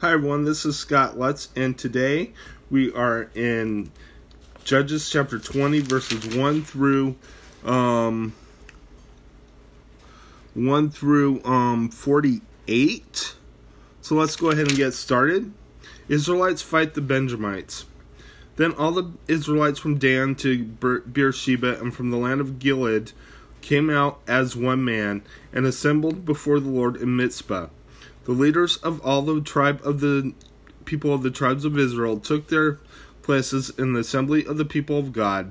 Hi everyone, this is Scott Lutz, and today we are in Judges chapter 20, verses 1 through um, 1 through um, 48. So let's go ahead and get started. Israelites fight the Benjamites. Then all the Israelites from Dan to Beersheba and from the land of Gilead came out as one man and assembled before the Lord in Mizpah. The leaders of all the tribe of the people of the tribes of Israel took their places in the assembly of the people of God.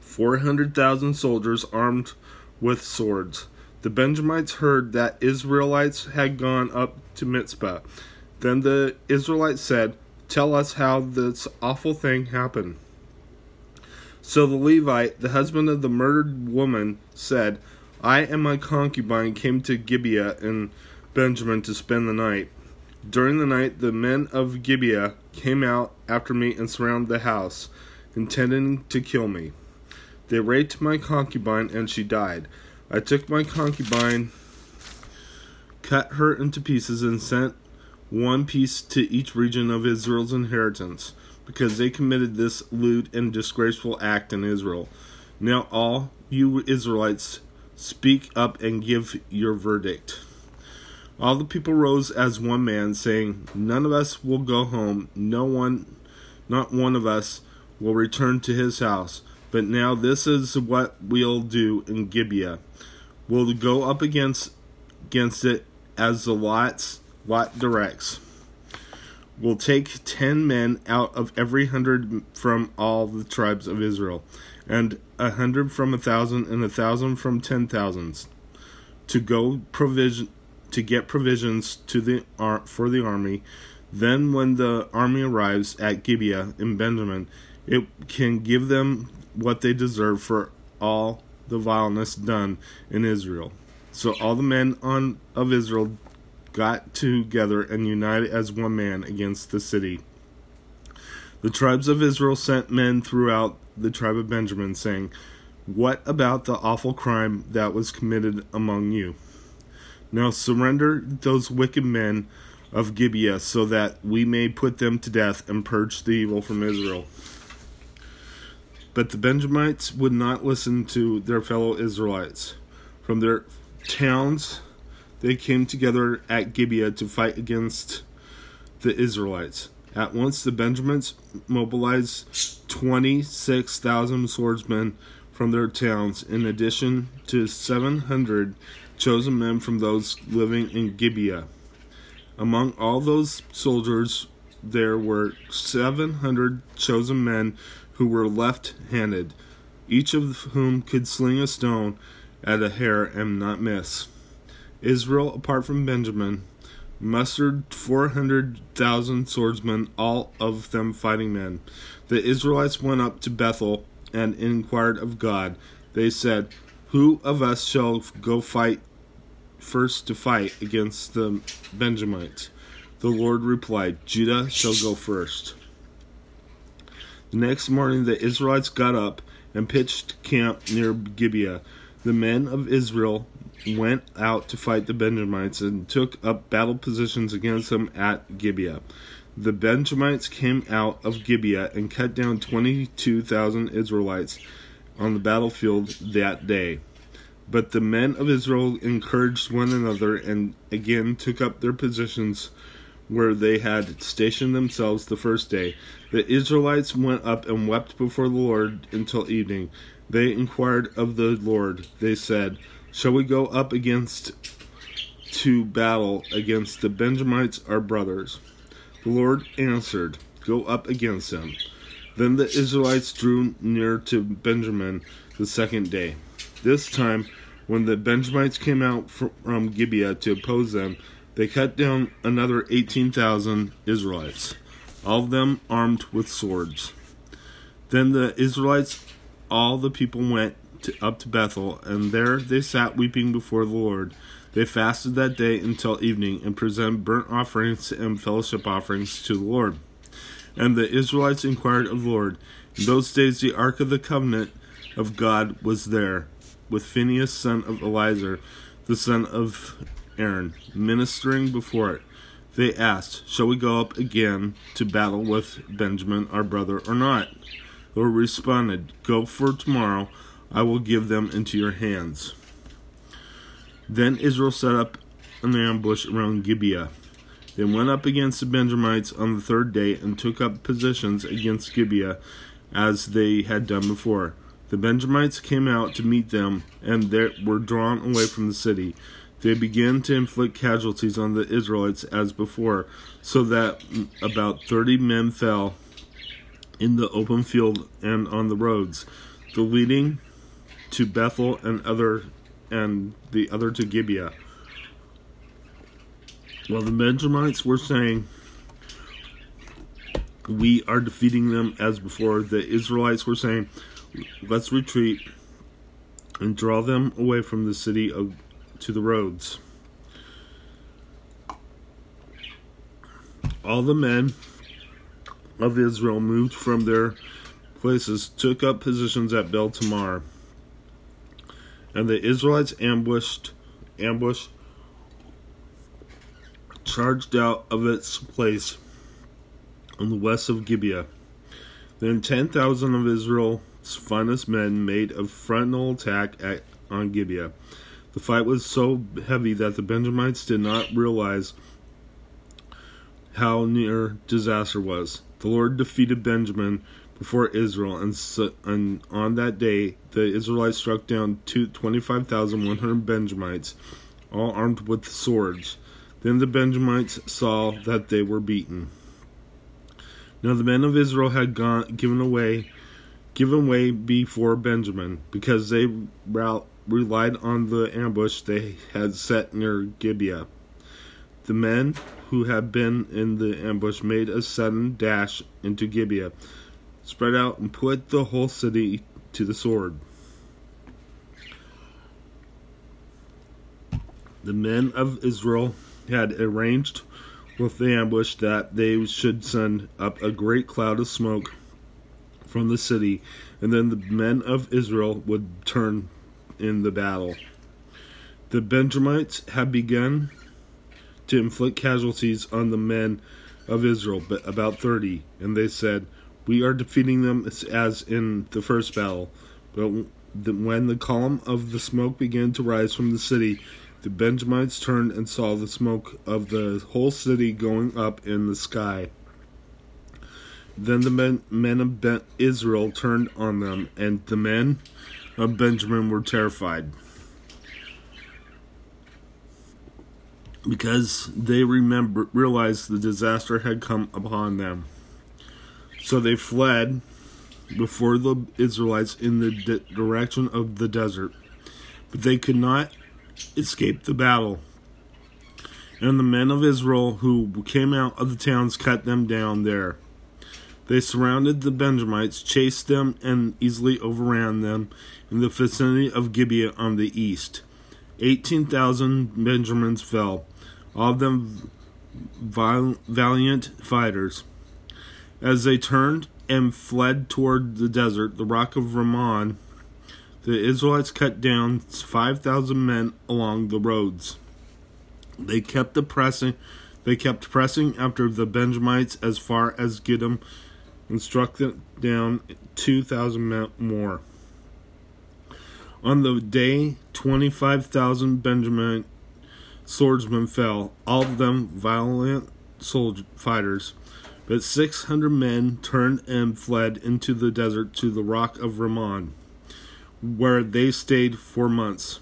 Four hundred thousand soldiers armed with swords. The Benjamites heard that Israelites had gone up to Mizpah. Then the Israelites said, Tell us how this awful thing happened. So the Levite, the husband of the murdered woman, said, I and my concubine came to Gibeah and Benjamin to spend the night. During the night, the men of Gibeah came out after me and surrounded the house, intending to kill me. They raped my concubine, and she died. I took my concubine, cut her into pieces, and sent one piece to each region of Israel's inheritance, because they committed this lewd and disgraceful act in Israel. Now, all you Israelites, speak up and give your verdict. All the people rose as one man, saying, None of us will go home, no one, not one of us, will return to his house. But now this is what we'll do in Gibeah. We'll go up against against it as the lots lot directs. We'll take ten men out of every hundred from all the tribes of Israel, and a hundred from a thousand, and a thousand from ten thousands, to go provision to get provisions to the for the army. Then, when the army arrives at Gibeah in Benjamin, it can give them what they deserve for all the vileness done in Israel. So all the men on of Israel got together and united as one man against the city. The tribes of Israel sent men throughout the tribe of Benjamin, saying, What about the awful crime that was committed among you? Now surrender those wicked men of Gibeah, so that we may put them to death and purge the evil from Israel. But the Benjamites would not listen to their fellow Israelites. From their towns, they came together at Gibeah to fight against the Israelites. At once, the Benjamites mobilized 26,000 swordsmen from their towns, in addition to 700 chosen men from those living in Gibeah. Among all those soldiers, there were 700 chosen men who were left handed, each of whom could sling a stone at a hair and not miss. Israel, apart from Benjamin, mustered 400,000 swordsmen, all of them fighting men. The Israelites went up to Bethel and inquired of God. They said, Who of us shall go fight first to fight against the Benjamites? The Lord replied, Judah shall go first. The next morning the Israelites got up and pitched camp near Gibeah. The men of Israel went out to fight the Benjamites and took up battle positions against them at Gibeah. The Benjamites came out of Gibeah and cut down 22,000 Israelites on the battlefield that day. But the men of Israel encouraged one another and again took up their positions where they had stationed themselves the first day. The Israelites went up and wept before the Lord until evening. They inquired of the Lord. They said, Shall we go up against to battle against the Benjamites, our brothers? The Lord answered, Go up against them. Then the Israelites drew near to Benjamin the second day. This time, when the Benjamites came out from Gibeah to oppose them, they cut down another 18,000 Israelites, all of them armed with swords. Then the Israelites, all the people went to, up to Bethel, and there they sat weeping before the Lord. They fasted that day until evening and presented burnt offerings and fellowship offerings to the Lord. And the Israelites inquired of the Lord. In those days the ark of the covenant of God was there, with Phinehas son of Eleazar, the son of Aaron, ministering before it. They asked, Shall we go up again to battle with Benjamin our brother or not? The Lord responded, Go for tomorrow, I will give them into your hands. Then Israel set up an ambush around Gibeah. They went up against the Benjamites on the third day and took up positions against Gibeah as they had done before. The Benjamites came out to meet them and they were drawn away from the city. They began to inflict casualties on the Israelites as before, so that about thirty men fell in the open field and on the roads, the leading to Bethel and other and the other to Gibeah. While the Benjamites were saying, We are defeating them as before, the Israelites were saying, Let's retreat and draw them away from the city of, to the roads. All the men of Israel moved from their places, took up positions at Baal Tamar. And the Israelites ambushed ambushed charged out of its place on the west of Gibeah. Then 10,000 of Israel's finest men made a frontal attack at, on Gibeah. The fight was so heavy that the Benjamites did not realize how near disaster was. The Lord defeated Benjamin before Israel, and, so, and on that day the Israelites struck down 25,100 Benjamites, all armed with swords. Then the Benjamites saw that they were beaten. Now the men of Israel had gone given away given way before Benjamin, because they relied on the ambush they had set near Gibeah. The men who had been in the ambush made a sudden dash into Gibeah, spread out, and put the whole city to the sword. The men of Israel had arranged with the ambush that they should send up a great cloud of smoke from the city, and then the men of Israel would turn in the battle. The Benjamites had begun to inflict casualties on the men of Israel, but about thirty, and they said, "We are defeating them as in the first battle." But when the column of the smoke began to rise from the city, the Benjamites turned and saw the smoke of the whole city going up in the sky. Then the men, men of ben, Israel turned on them, and the men of Benjamin were terrified. Because they remember, realized the disaster had come upon them. So they fled before the Israelites in the di- direction of the desert. But they could not escaped the battle. And the men of Israel who came out of the towns cut them down there. They surrounded the Benjamites, chased them, and easily overran them in the vicinity of Gibeah on the east. Eighteen thousand Benjamins fell, all of them valiant fighters. As they turned and fled toward the desert, the rock of Rimmon the Israelites cut down 5,000 men along the roads. They kept pressing, they kept pressing after the Benjamites as far as Gidom and struck them down 2,000 men more. On the day, 25,000 Benjamin swordsmen fell, all of them valiant soldier fighters. But 600 men turned and fled into the desert to the rock of Rimmon where they stayed four months.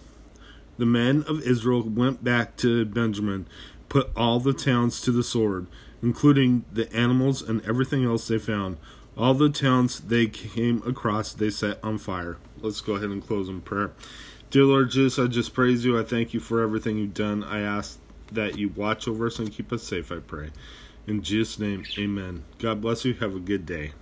The men of Israel went back to Benjamin, put all the towns to the sword, including the animals and everything else they found. All the towns they came across, they set on fire. Let's go ahead and close in prayer. Dear Lord Jesus, I just praise you. I thank you for everything you've done. I ask that you watch over us and keep us safe, I pray. In Jesus' name, amen. God bless you. Have a good day.